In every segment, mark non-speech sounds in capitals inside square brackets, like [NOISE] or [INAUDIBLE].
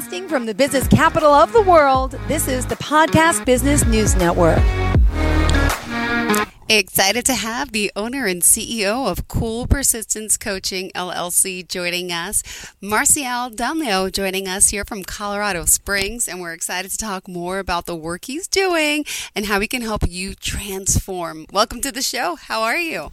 Broadcasting from the business capital of the world, this is the Podcast Business News Network. Excited to have the owner and CEO of Cool Persistence Coaching LLC joining us, Marcial Dumlao joining us here from Colorado Springs, and we're excited to talk more about the work he's doing and how he can help you transform. Welcome to the show. How are you?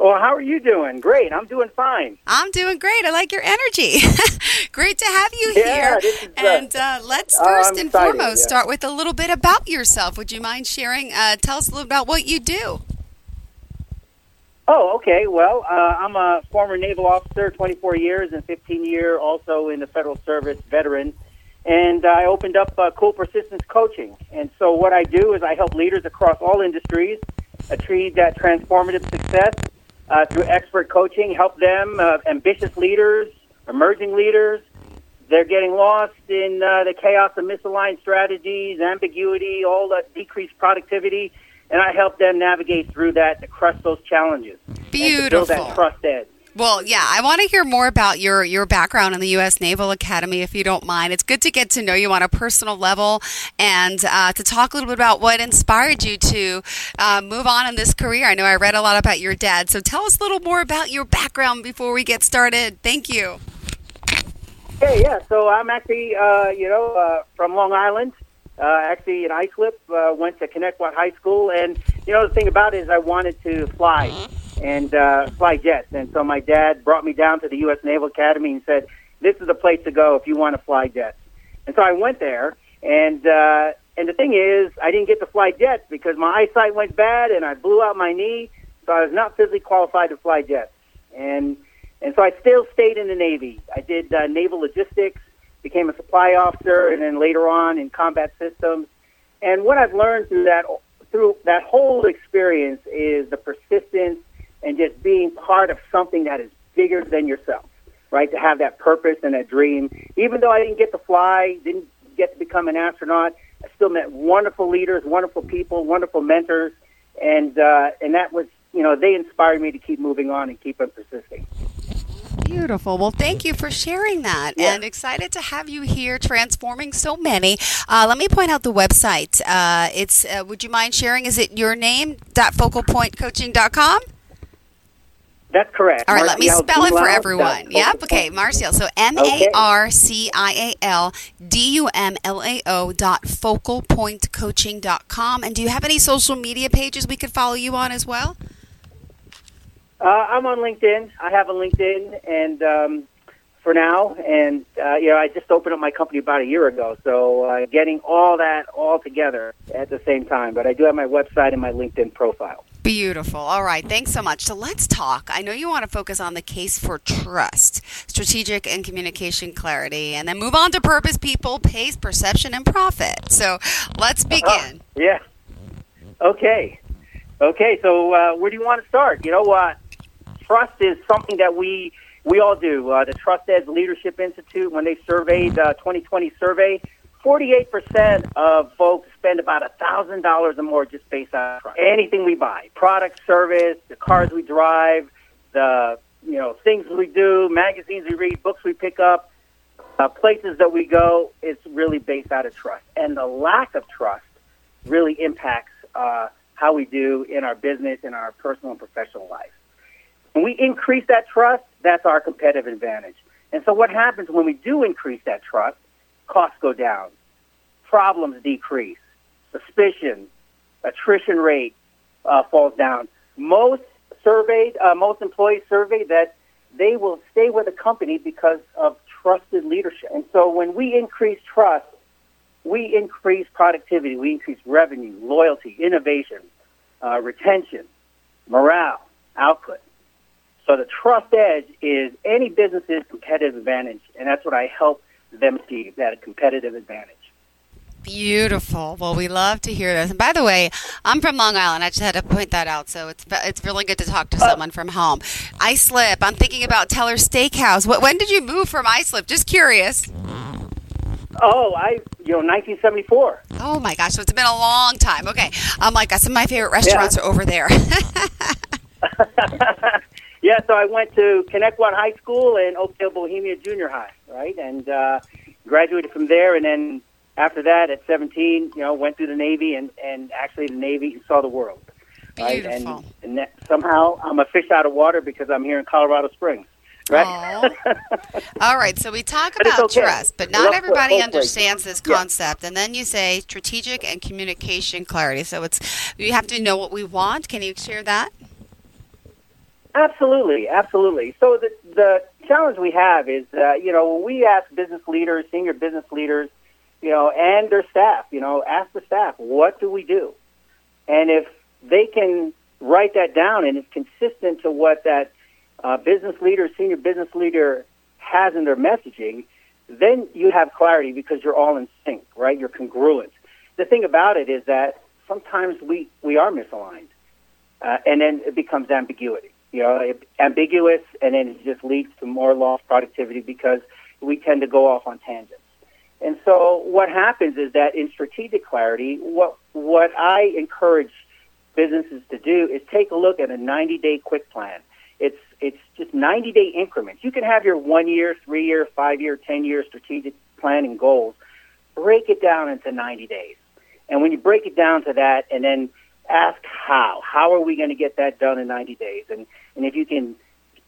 Well, how are you doing? Great. I'm doing fine. I'm doing great. I like your energy. [LAUGHS] great to have you Yeah, here. this is, uh, and uh, let's uh, first I'm and excited, foremost yeah. start with a little bit about yourself. Would you mind sharing? Uh, tell us a little about what you do. Oh, okay. Well, uh, I'm a former naval officer, 24 years, and 15 year also in the federal service veteran. And I opened up uh, Cool Persistence Coaching. And so what I do is I help leaders across all industries achieve that transformative success uh, through expert coaching, help them, uh, ambitious leaders, emerging leaders. They're getting lost in uh, the chaos of misaligned strategies, ambiguity, all the decreased productivity, and I help them navigate through that to crush those challenges. And to build that trust edge. Well, yeah, I want to hear more about your your background in the U.S. Naval Academy, if you don't mind. It's good to get to know you on a personal level and uh, to talk a little bit about what inspired you to uh, move on in this career. I know I read a lot about your dad, so tell us a little more about your background before we get started. Thank you. Hey, yeah. So I'm actually, uh, you know, uh, from Long Island. Uh, actually, in Islip, uh, went to Connetquot High School, and you know the thing about it is I wanted to fly and uh, fly jets, and so my dad brought me down to the U.S. Naval Academy and said, "This is the place to go if you want to fly jets." And so I went there, and uh, and the thing is, I didn't get to fly jets because my eyesight went bad, and I blew out my knee, so I was not physically qualified to fly jets, and and so I still stayed in the Navy. I did uh, naval logistics, became a supply officer, and then later on in combat systems. And what I've learned through that through that whole experience is the persistence and just being part of something that is bigger than yourself. Right? To have that purpose and that dream. Even though I didn't get to fly, didn't get to become an astronaut, I still met wonderful leaders, wonderful people, wonderful mentors, and uh, and that was you know they inspired me to keep moving on and keep on persisting. Beautiful. Well, thank you for sharing that. Yeah. And excited to have you here transforming so many. Uh, let me point out the website. Uh, it's, uh, would you mind sharing? Is it your name, focalpointcoaching.com? That's correct. All right, let me spell it for everyone. dot Yep, okay. Marcial. So M A R C I A L D U M L A O dot focalpointcoaching.com. And do you have any social media pages we could follow you on as well? Uh, I'm on LinkedIn. I have a LinkedIn, and um, for now, and uh, you know, I just opened up my company about a year ago, so uh, getting all that all together at the same time. But I do have my website and my LinkedIn profile. Beautiful. All right. Thanks so much. So let's talk. I know you want to focus on the case for trust, strategic and communication clarity, and then move on to purpose, people, pace, perception, and profit. So let's begin. Yeah. Okay. Okay. So uh, where do you want to start? You know what? Trust is something that we we all do. Uh, the Trust Edge Leadership Institute, when they surveyed uh, 2020 survey, 48% of folks spend about $1,000 or more just based on anything we buy, product, service, the cars we drive, the you know things we do, magazines we read, books we pick up, uh, places that we go. It's really based out of trust, and the lack of trust really impacts uh, how we do in our business, in our personal and professional life. When we increase that trust, that's our competitive advantage. And so what happens when we do increase that trust? Costs go down, problems decrease, suspicion, attrition rate uh, falls down. Most surveyed, uh, most employees surveyed that they will stay with a company because of trusted leadership. And so when we increase trust, we increase productivity, we increase revenue, loyalty, innovation, uh, retention, morale, output. So the trust edge is any business's competitive advantage, and that's what I help them achieve, that a competitive advantage. Beautiful. Well, we love to hear this. And by the way, I'm from Long Island. I just had to point that out. So it's it's really good to talk to uh, someone from home. Islip. I'm thinking about Teller Steakhouse. What, when did you move from Islip? Just curious. Oh, I, you know, 1974. Oh my gosh, so it's been a long time. Okay, I'm like, some of my favorite restaurants are over there. [LAUGHS] [LAUGHS] yeah, so I went to Connetquot High School and Oakdale Bohemia Junior High, right? And uh, graduated from there, and then after that, at 17, you know, went through the Navy and and actually the Navy saw the world. Right? Beautiful. And, and that, somehow I'm a fish out of water because I'm here in Colorado Springs. Right? [LAUGHS] All right, so we talk But about okay. trust, but not everybody understands this Yeah. concept. And then you say strategic and communication clarity. So it's you have to know what we want. Can you share that? Absolutely, absolutely. So the the challenge we have is, uh, you know, we ask business leaders, senior business leaders, you know, and their staff, you know, ask the staff, what do we do? And if they can write that down and it's consistent to what that uh, business leader, senior business leader has in their messaging, then you have clarity because you're all in sync, right? You're congruent. The thing about it is that sometimes we, we are misaligned, uh, and then it becomes ambiguity. You know, ambiguous, and then it just leads to more lost productivity because we tend to go off on tangents. And so, what happens is that in strategic clarity, what what I encourage businesses to do is take a look at a 90 day quick plan. It's it's just 90 day increments. You can have your one year, three year, five year, 10 year strategic planning goals. Break it down into 90 days. And when you break it down to that, and then ask how, how are we going to get that done in 90 days? And and if you can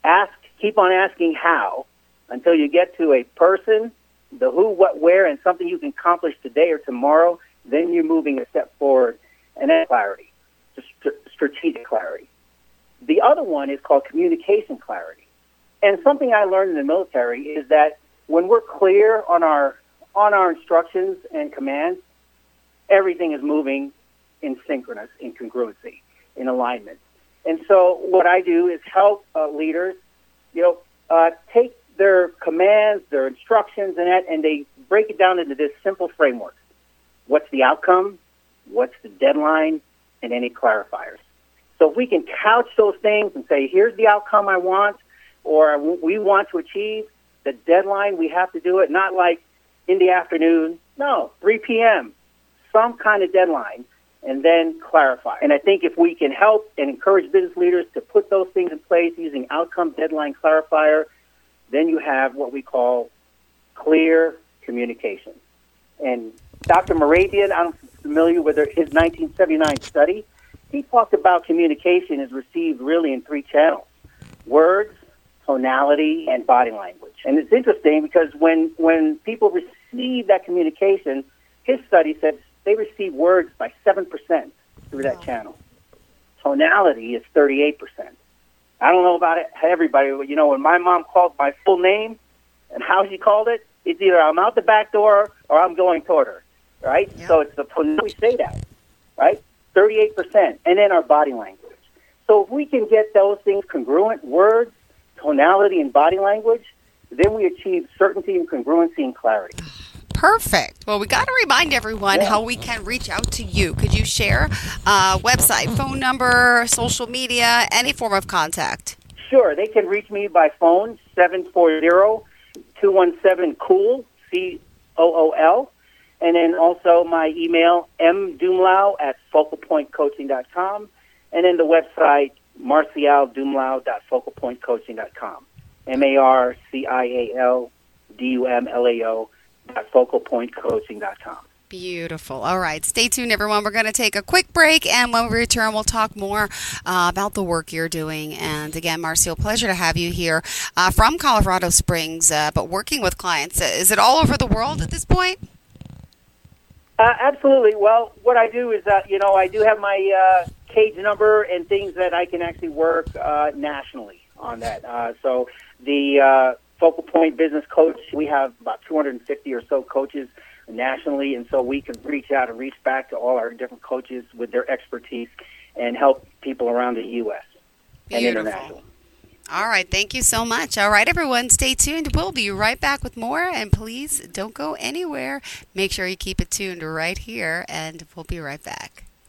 ask, keep on asking how until you get to a person, the who, what, where, and something you can accomplish today or tomorrow, then you're moving a step forward. And that's clarity, just strategic clarity. The other one is called communication clarity. And something I learned in the military is that when we're clear on our on our instructions and commands, everything is moving in synchronous, in congruency, in alignment. And so what I do is help uh, leaders, you know, uh, take their commands, their instructions, and that, and they break it down into this simple framework. What's the outcome? What's the deadline? And any clarifiers. So if we can couch those things and say, here's the outcome I want, or we want to achieve, the deadline, we have to do it, not like in the afternoon. No, 3 p.m., some kind of deadline, and then clarify. And I think if we can help and encourage business leaders to put those things in place using outcome, deadline, clarifier, then you have what we call clear communication. And Dr. Mehrabian, I'm familiar with his 1979 study. He talked about communication is received really in three channels words, tonality, and body language. And it's interesting because when, when people receive that communication, his study said they receive words by 7% through that channel. Tonality is 38%. I don't know about it, everybody, but you know, when my mom called my full name and how she called it, it's either I'm out the back door or I'm going toward her, right? Yeah. So it's the we say that, right? 38%. And then our body language. So if we can get those things congruent, words, tonality, and body language, then we achieve certainty and congruency and clarity. Ah. Perfect. Well, we got to remind everyone Yeah. how we can reach out to you. Could you share uh, website, phone number, social media, any form of contact? Sure, they can reach me by phone, 740-217-COOL, C-O-O-L. And then also my email, mdumlao at focalpointcoaching.com. And then the website, marcialdumlao.focalpointcoaching.com. M-A-R-C-I-A-L-D-U-M-L-A-O dot focalpointcoaching.com. Beautiful. All right. Stay tuned, everyone. We're going to take a quick break, and when we return, we'll talk more uh, about the work you're doing. And again, Marcio, pleasure to have you here uh, from Colorado Springs, uh, but working with clients. Uh, Is it all over the world at this point? Uh, absolutely. Well, what I do is, uh, you know, I do have my uh, cage number and things that I can actually work uh, nationally on that. Uh, so the uh, Focal Point Business Coach, we have about 250 or so coaches nationally, and so we can reach out and reach back to all our different coaches with their expertise and help people around the U.S. and Beautiful. international. All right. Thank you so much. All right, everyone, stay tuned. We'll be right back with more. And please don't go anywhere. Make sure you keep it tuned right here, and we'll be right back.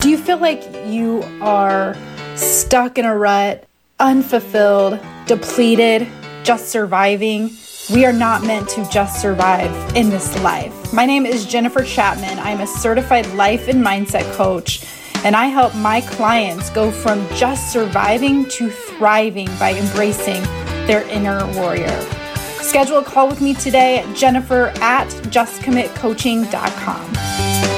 Do you feel like you are stuck in a rut, unfulfilled, depleted, just surviving? We are not meant to just survive in this life. My name is Jennifer Chapman. I'm a certified life and mindset coach, and I help my clients go from just surviving to thriving by embracing their inner warrior. Schedule a call with me today at jennifer at justcommitcoaching.com.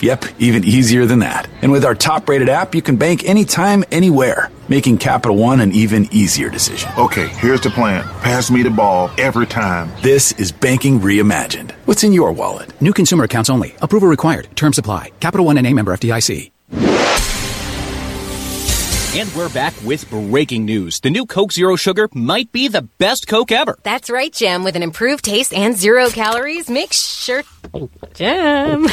Yep, even easier than that. And with our top rated app, you can bank anytime, anywhere, making Capital One an even easier decision. Okay, here's the plan pass me the ball every time. This is banking reimagined. What's in your wallet? New consumer accounts only. Approval required. Term supply. Capital One and a member FDIC. And we're back with breaking news. The new Coke Zero Sugar might be the best Coke ever. That's right, Jim. With an improved taste and zero calories, make sure. Jim.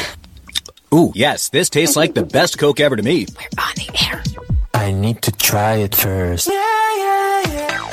Ooh, yes, this tastes like the [LAUGHS] best Coke ever to me. We're on the air. I need to try it first. Yeah, yeah, yeah.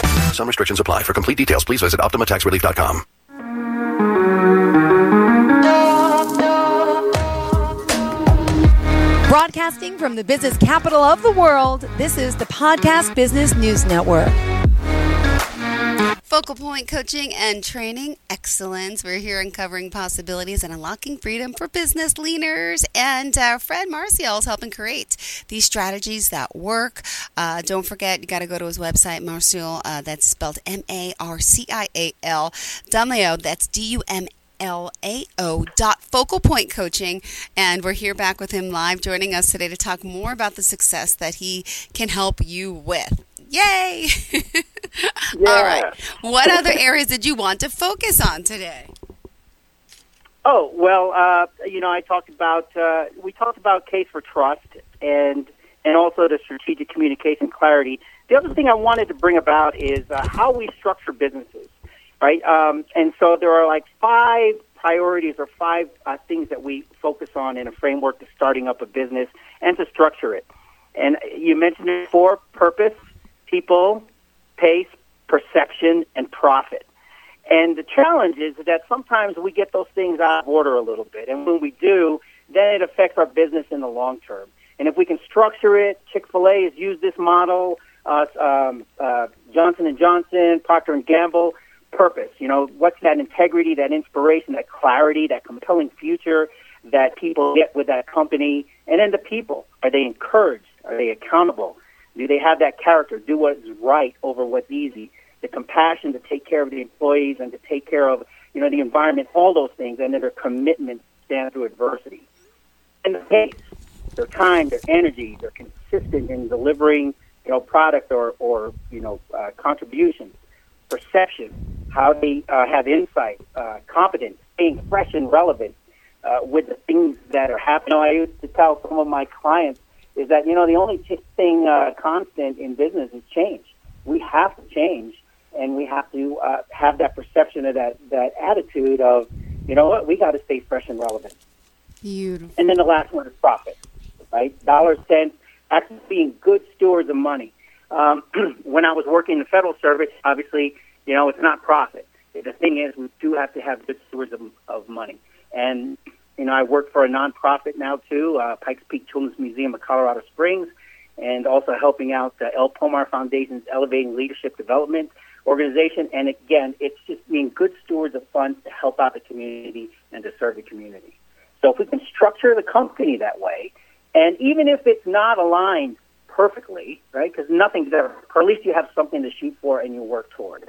Some restrictions apply. For complete details, please visit OptimaTaxRelief.com. Broadcasting from the business capital of the world, this is the Podcast Business News Network. Focal Point Coaching and Training Excellence. We're here uncovering possibilities and unlocking freedom for business leaders. And uh, Fred Marcial is helping create these strategies that work. Uh, don't forget, you got to go to his website, Marcial. Uh, that's spelled M A R C I A L. Dumlao, that's D U M L-A-O dot focal point coaching and we're here back with him live joining us today to talk more about the success that he can help you with Yay! yeah. [LAUGHS] All right. What other areas did you want to focus on today? Oh well, uh, you know, I talked about uh, we talked about case for trust and and also the strategic communication clarity. The other thing I wanted to bring about is uh, how we structure businesses, right? Um, and so there are like five priorities or five uh, things that we focus on in a framework to starting up a business and to structure it. And you mentioned it before: purpose, people, pace, perception, and profit. And the challenge is that sometimes we get those things out of order a little bit. And when we do, then it affects our business in the long term. And if we can structure it, Chick-fil-A has used this model, uh, um, uh, Johnson & Johnson, Procter & Gamble, purpose. You know, what's that integrity, that inspiration, that clarity, that compelling future that people get with that company? And then the people. Are they encouraged? Are they accountable? Do they have that character? Do what's right over what's easy? The compassion to take care of the employees and to take care of you know the environment, all those things, and then their commitment to stand through adversity. And the pace, their time, their energy, they're consistent in delivering you know product or or you know uh, contributions. Perception, how they uh, have insight, uh, competence, staying fresh and relevant. uh, with the things that are happening. I used to tell some of my clients is that you know the only thing uh, constant in business is change. We have to change, and we have to uh, have that perception of that that attitude of you know what we got to stay fresh and relevant. Beautiful. And then the last one is profit, right? Dollars, cents, actually being good stewards of money. Um, [CLEARS THROAT] when I was working in the federal service, obviously, you know, it's not profit. The thing is, we do have to have good stewards of, of money. And, you know, I work for a nonprofit now, too, uh, Pikes Peak Children's Museum of Colorado Springs, and also helping out the El Pomar Foundation's Elevating Leadership Development organization. And again, it's just being good stewards of funds to help out the community and to serve the community. So if we can structure the company that way, and even if it's not aligned perfectly, right, because nothing's ever, or at least you have something to shoot for and you work toward.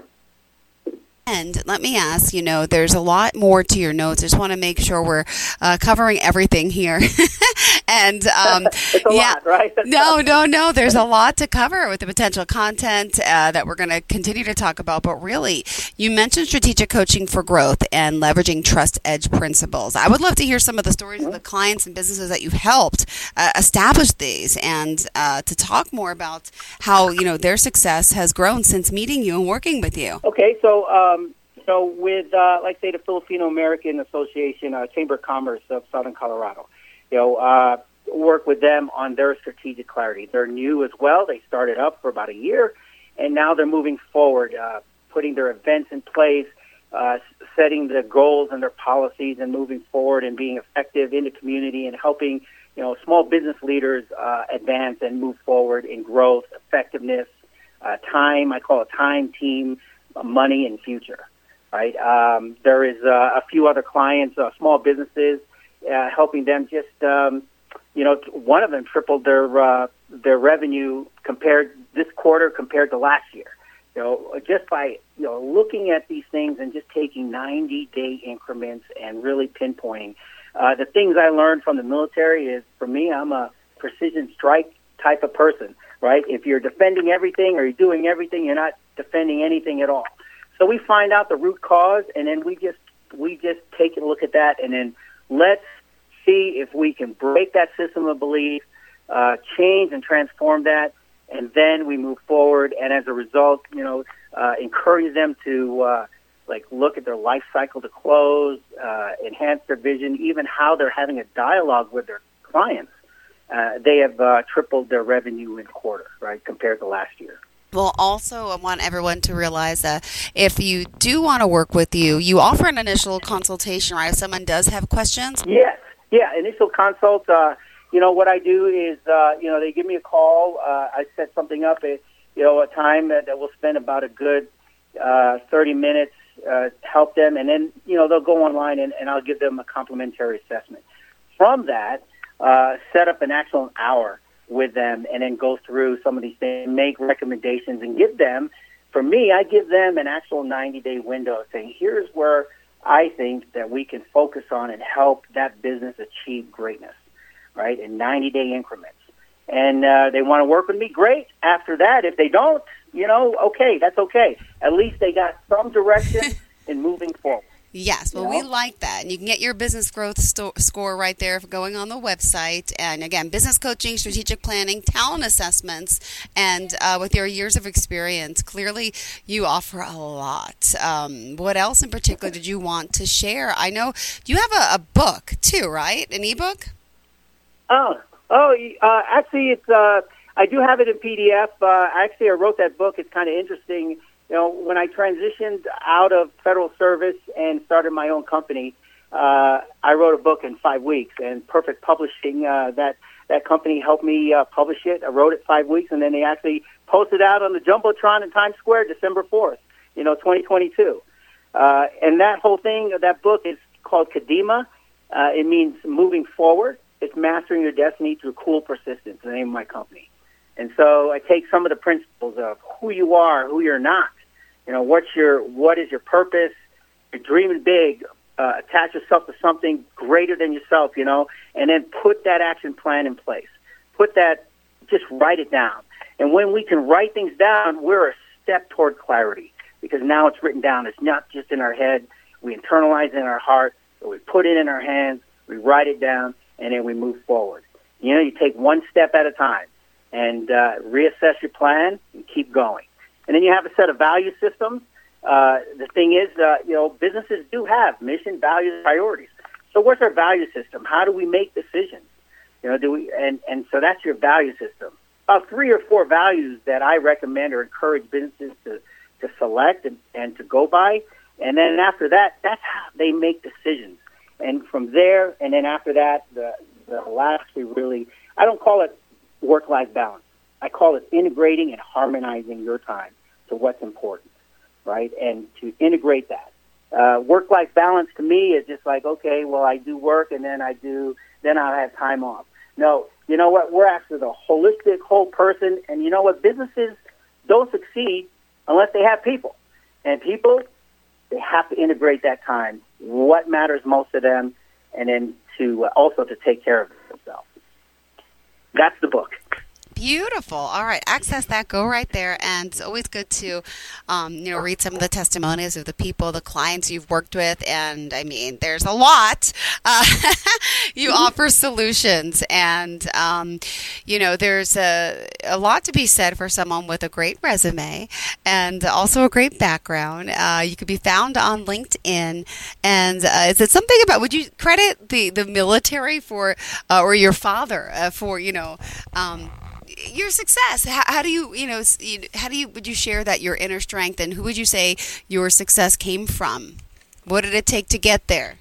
And let me ask, you know, there's a lot more to your notes. I just want to make sure we're uh, covering everything here. [LAUGHS] and um, [LAUGHS] yeah, lot, right? [LAUGHS] no, no, no. There's a lot to cover with the potential content uh, that we're going to continue to talk about. But really, you mentioned strategic coaching for growth and leveraging trust edge principles. I would love to hear some of the stories mm-hmm. of the clients and businesses that you've helped uh, establish these, and uh, to talk more about how you know their success has grown since meeting you and working with you. Okay, so. Uh, so with, uh, like, say, the Filipino American Association, uh, Chamber of Commerce of Southern Colorado, you know, uh, work with them on their strategic clarity. They're new as well. They started up for about a year, and now they're moving forward, uh, putting their events in place, uh, setting the goals and their policies, and moving forward and being effective in the community and helping, you know, small business leaders uh, advance and move forward in growth, effectiveness, uh, time. I call it time team money and future. Right. Um, there is uh, a few other clients, uh, small businesses, uh, helping them just, um, you know, one of them tripled their uh, their revenue compared this quarter compared to last year. You know, just by you know looking at these things and just taking 90 day increments and really pinpointing. Uh, the things I learned from the military is, for me, I'm a precision strike type of person right? If you're defending everything or you're doing everything, you're not defending anything at all. So we find out the root cause, and then we just we just take a look at that, and then let's see if we can break that system of belief, uh, change and transform that, and then we move forward. And as a result, you know, uh, encourage them to uh, like look at their life cycle to close, uh, enhance their vision, even how they're having a dialogue with their clients uh, they have uh, tripled their revenue in quarter, right, compared to last year. Well, also, I want everyone to realize that if you do want to work with you, you offer an initial consultation, right? If someone does have questions? Yes. Yeah, initial consult. Uh, you know, what I do is, uh, you know, they give me a call. Uh, I set something up at, you know, a time that, that will spend about a good uh, 30 minutes, uh, help them, and then, you know, they'll go online and, and I'll give them a complimentary assessment. From that, uh, set up an actual hour with them and then go through some of these things, make recommendations, and give them. For me, I give them an actual 90 day window saying, here's where I think that we can focus on and help that business achieve greatness, right, in 90 day increments. And uh, they want to work with me, great. After that, if they don't, you know, okay, that's okay. At least they got some direction [LAUGHS] in moving forward. Yes, well, we like that. And you can get your business growth sto- score right there going on the website. And again, business coaching, strategic planning, talent assessments, and uh, with your years of experience, clearly you offer a lot. Um, what else in particular did you want to share? I know you have a, a book too, right? An ebook? Oh, oh, uh, actually, it's. Uh, I do have it in PDF. Uh, actually, I wrote that book. It's kind of interesting you know, when I transitioned out of federal service and started my own company, uh, I wrote a book in five weeks, and Perfect Publishing uh, that that company helped me uh, publish it. I wrote it five weeks, and then they actually posted out on the jumbotron in Times Square, December fourth, you know, 2022. Uh, and that whole thing, that book is called Kadima. Uh, it means moving forward. It's mastering your destiny through cool persistence. The name of my company. And so I take some of the principles of who you are, who you're not, you know, what's your what is your purpose? You're dreaming big. Uh, attach yourself to something greater than yourself, you know, and then put that action plan in place. Put that, just write it down. And when we can write things down, we're a step toward clarity because now it's written down. It's not just in our head. We internalize it in our heart, but we put it in our hands, we write it down, and then we move forward. You know, you take one step at a time and uh, reassess your plan and keep going. And then you have a set of value systems. Uh, the thing is, uh, you know, businesses do have mission, values, priorities. So what's our value system? How do we make decisions? You know, do we and and so that's your value system. About three or four values that I recommend or encourage businesses to to select and, and to go by. And then after that, that's how they make decisions. And from there, and then after that, the the last we really I don't call it work life balance. I call it integrating and harmonizing your time to what's important, right? And to integrate that. Uh, work life balance to me is just like, okay, well, I do work and then I do, then I'll have time off. No, you know what? We're after the holistic whole person. And you know what? Businesses don't succeed unless they have people. And people, they have to integrate that time, what matters most to them, and then to uh, also to take care of themselves. That's the book. Beautiful. All right, access that. Go right there, and it's always good to, um, you know, read some of the testimonies of the people, the clients you've worked with, and I mean, there's a lot. [LAUGHS] Uh, you mm-hmm. offer solutions, and um, you know, there's a a lot to be said for someone with a great resume and also a great background. Uh, you could be found on LinkedIn, and uh, is it something about? Would you credit the the military for, uh, or your father uh, for, you know? Um, your success. How, how, do you you know how do you would you share that your inner strength and who would you say your success came from? What did it take to get there?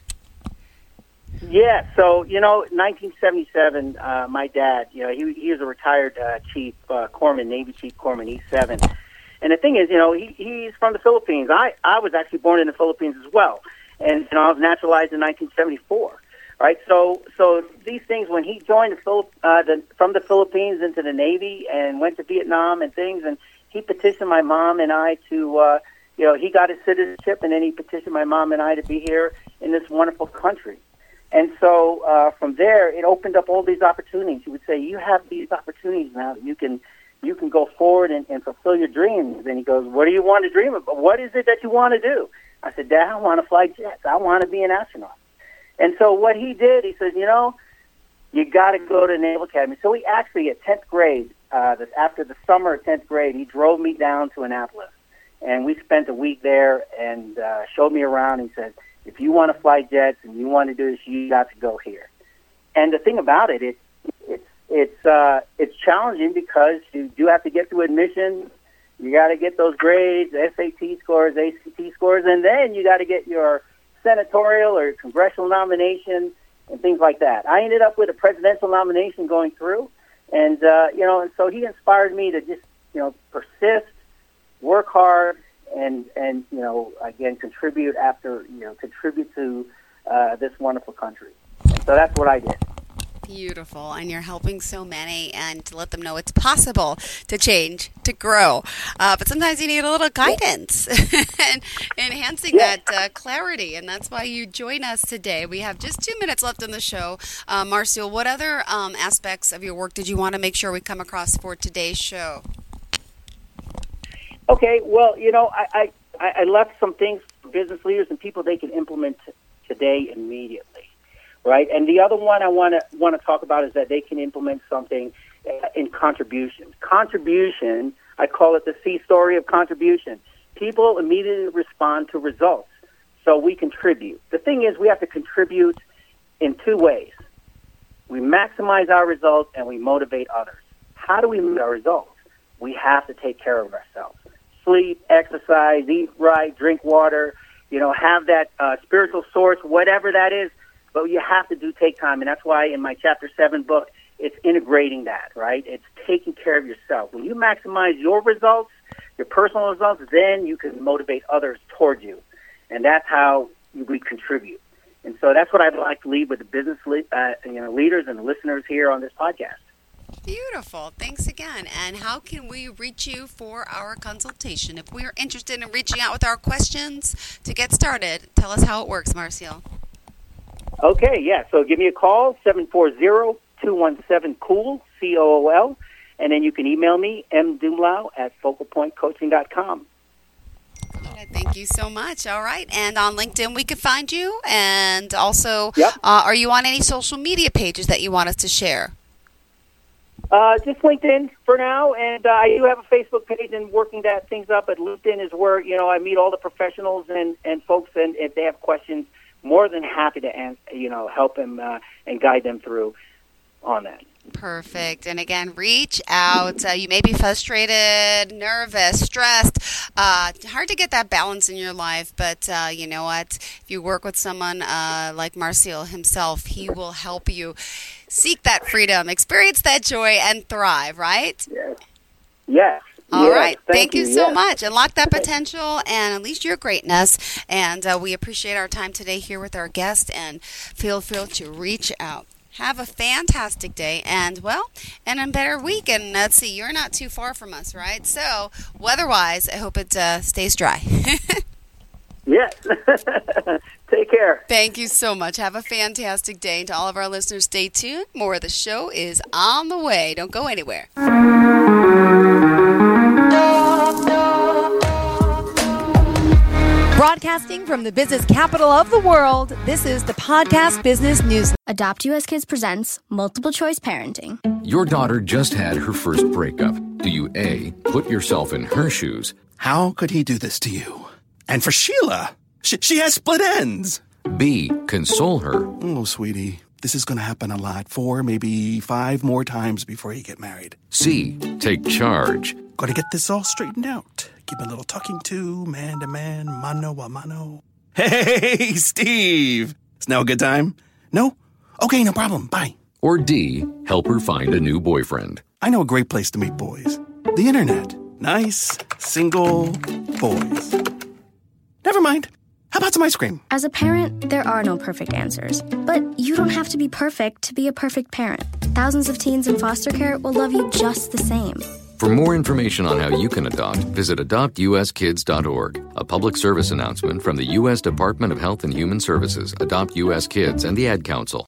Yeah so you know 1977 uh, my dad you know he, he was a retired uh, chief uh, corpsman navy chief corpsman e7 and the thing is you know he, he's from the philippines. I i was actually born in the philippines as well. And you know i was naturalized in 1974 right? So, so these things when he joined the, Philip, uh, the from the Philippines into the Navy and went to Vietnam and things, and he petitioned my mom and I to, uh, you know, he got his citizenship, and then he petitioned my mom and I to be here in this wonderful country. And so uh, from there, it opened up all these opportunities. He would say, "You have these opportunities now. You can." You can go forward and, and fulfill your dreams. And he goes, "What do you want to dream about? What is it that you want to do?" I said, "Dad, I want to fly jets. I want to be an astronaut." And so what he did, he said, you know, you got to go to Naval Academy. So he actually, at 10th grade, uh, this, after the summer of 10th grade, he drove me down to Annapolis. And we spent a week there and uh, showed me around. He said, if you want to fly jets and you want to do this, you got to go here. And the thing about it, it it's it's uh, it's challenging because you do have to get through admission. You got to get those grades, SAT scores, ACT scores, and then you got to get your senatorial or congressional nomination and things like that. I ended up with a presidential nomination going through, and uh, you know, and so he inspired me to just you know persist, work hard, and and you know again contribute after you know contribute to uh, this wonderful country. So that's what I did beautiful and you're helping so many and to let them know it's possible to change to grow. Uh, but sometimes you need a little guidance [LAUGHS] and enhancing that uh, clarity and that's why you join us today. We have just two minutes left in the show. Uh, what other um, aspects of your work did you want to make sure we come across for today's show? Okay well you know i, I, I left some things for business leaders and people they can implement today immediately right? And the other one I want to want to talk about is that they can implement something uh, in contribution. Contribution, I call it the C story of contribution. People immediately respond to results, so we contribute. The thing is, we have to contribute in two ways. We maximize our results and we motivate others. How do we meet our results? We have to take care of ourselves. Sleep, exercise, eat right, drink water, you know, have that uh, spiritual source, whatever that is, but you have to do take time, and that's why in my chapter seven book, it's integrating that, right? It's taking care of yourself. When you maximize your results, your personal results, then you can motivate others toward you, and that's how we contribute. And so that's what I'd like to leave with the business le- uh, you know, leaders and listeners here on this podcast. Beautiful. Thanks again. And how can we reach you for our consultation? If we are interested in reaching out with our questions to get started, tell us how it works, Marcial. Okay, yeah. So give me a call, 740-217-COOL, C-O-O-L. And then you can email me, mdumlao at focalpointcoaching.com. Thank you so much. All right. And on LinkedIn, we could find you. And also, Yep. uh, are you on any social media pages that you want us to share? Uh, just LinkedIn for now, and uh, I do have a Facebook page and working that things up. But LinkedIn is where you know I meet all the professionals and and folks, and if they have questions, more than happy to you know help them uh, and guide them through on that. Perfect. And again, reach out. Uh, you may be frustrated, nervous, stressed. Uh, hard to get that balance in your life, but uh, you know what? If you work with someone uh, like Marcial himself, he will help you seek that freedom, experience that joy, and thrive, right? Yes. Yes. All Yes, right. Thank, you, so yes. much. Unlock that potential and unleash your greatness. And uh, we appreciate our time today here with our guest. And feel free to reach out. Have a fantastic day and, well, and a better week. And let's see, you're not too far from us, right? So, weather wise, I hope it uh, stays dry. [LAUGHS] Yes. [LAUGHS] Take care. Thank you so much. Have a fantastic day. And to all of our listeners, stay tuned. More of the show is on the way. Don't go anywhere. Broadcasting from the business capital of the world, this is the Podcast Business News. Adopt US Kids presents Multiple Choice Parenting. Your daughter just had her first breakup. Do you A, put yourself in her shoes? How could he do this to you? And for Sheila, she, she has split ends. B, console her? Oh, sweetie, this is going to happen a lot. Four, maybe five more times before you get married. C, take charge? Got to get this all straightened out. Give a little talking to, man to man, mano a mano. Hey, [LAUGHS] Steve! Is now a good time? No? Okay, no problem. Bye. Or D, help her find a new boyfriend? I know a great place to meet boys the internet. Nice, single boys. Never mind. How about some ice cream? As a parent, there are no perfect answers. But you don't have to be perfect to be a perfect parent. Thousands of teens in foster care will love you just the same. For more information on how you can adopt, visit adoptuskids.org. A public service announcement from the U.S. Department of Health and Human Services, Adopt U.S. Kids, and the Ad Council.